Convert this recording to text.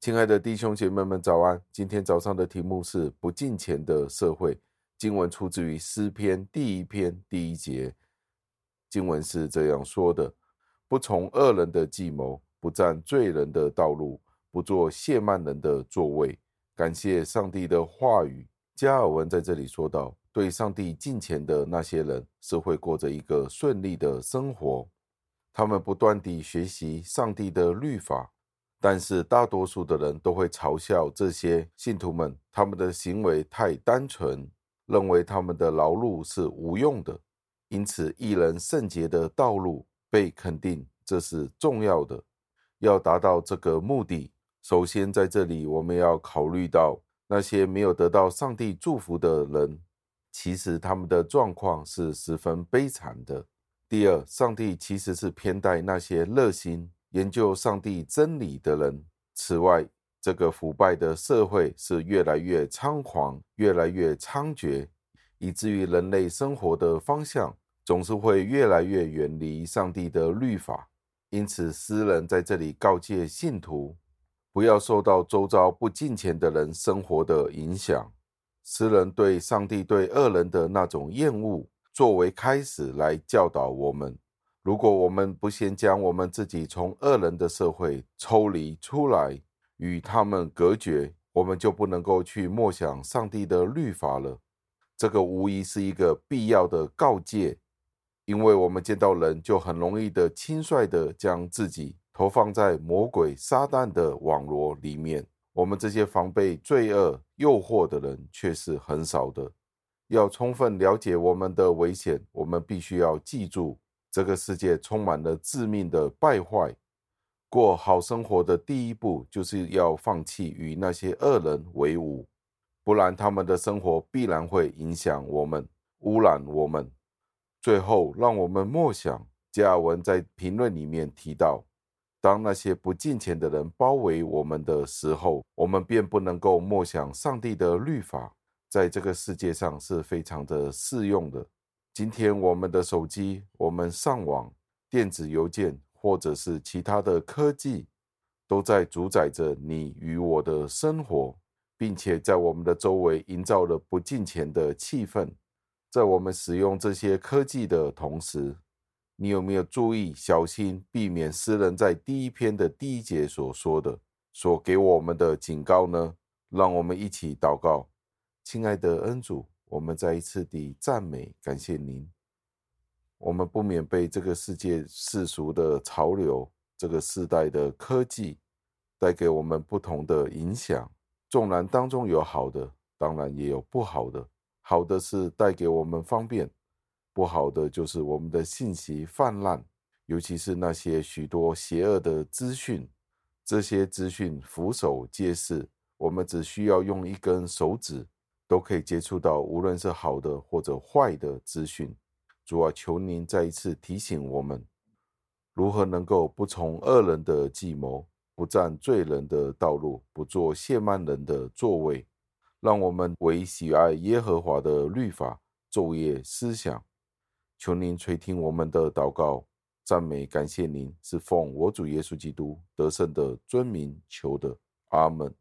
亲爱的弟兄姐妹们，早安！今天早上的题目是“不敬虔的社会”。经文出自于诗篇第一篇第一节。经文是这样说的：“不从恶人的计谋，不占罪人的道路，不做亵慢人的座位。”感谢上帝的话语。加尔文在这里说道：“对上帝敬虔的那些人，是会过着一个顺利的生活。他们不断地学习上帝的律法。”但是大多数的人都会嘲笑这些信徒们，他们的行为太单纯，认为他们的劳碌是无用的。因此，一人圣洁的道路被肯定，这是重要的。要达到这个目的，首先在这里我们要考虑到那些没有得到上帝祝福的人，其实他们的状况是十分悲惨的。第二，上帝其实是偏待那些热心。研究上帝真理的人。此外，这个腐败的社会是越来越猖狂，越来越猖獗，以至于人类生活的方向总是会越来越远离上帝的律法。因此，诗人在这里告诫信徒，不要受到周遭不敬虔的人生活的影响。诗人对上帝对恶人的那种厌恶，作为开始来教导我们。如果我们不先将我们自己从恶人的社会抽离出来，与他们隔绝，我们就不能够去默想上帝的律法了。这个无疑是一个必要的告诫，因为我们见到人就很容易的轻率的将自己投放在魔鬼撒旦的网罗里面。我们这些防备罪恶诱惑的人却是很少的。要充分了解我们的危险，我们必须要记住。这个世界充满了致命的败坏，过好生活的第一步就是要放弃与那些恶人为伍，不然他们的生活必然会影响我们，污染我们。最后，让我们默想，加尔文在评论里面提到，当那些不敬虔的人包围我们的时候，我们便不能够默想上帝的律法，在这个世界上是非常的适用的。今天，我们的手机、我们上网、电子邮件，或者是其他的科技，都在主宰着你与我的生活，并且在我们的周围营造了不敬虔的气氛。在我们使用这些科技的同时，你有没有注意小心避免诗人在第一篇的第一节所说的、所给我们的警告呢？让我们一起祷告，亲爱的恩主。我们再一次地赞美感谢您。我们不免被这个世界世俗的潮流、这个时代的科技带给我们不同的影响。纵然当中有好的，当然也有不好的。好的是带给我们方便，不好的就是我们的信息泛滥，尤其是那些许多邪恶的资讯。这些资讯俯首皆是，我们只需要用一根手指。都可以接触到，无论是好的或者坏的资讯。主啊，求您再一次提醒我们，如何能够不从恶人的计谋，不占罪人的道路，不做亵慢人的座位，让我们唯喜爱耶和华的律法，昼夜思想。求您垂听我们的祷告，赞美感谢您，是奉我主耶稣基督得胜的尊名求的。阿门。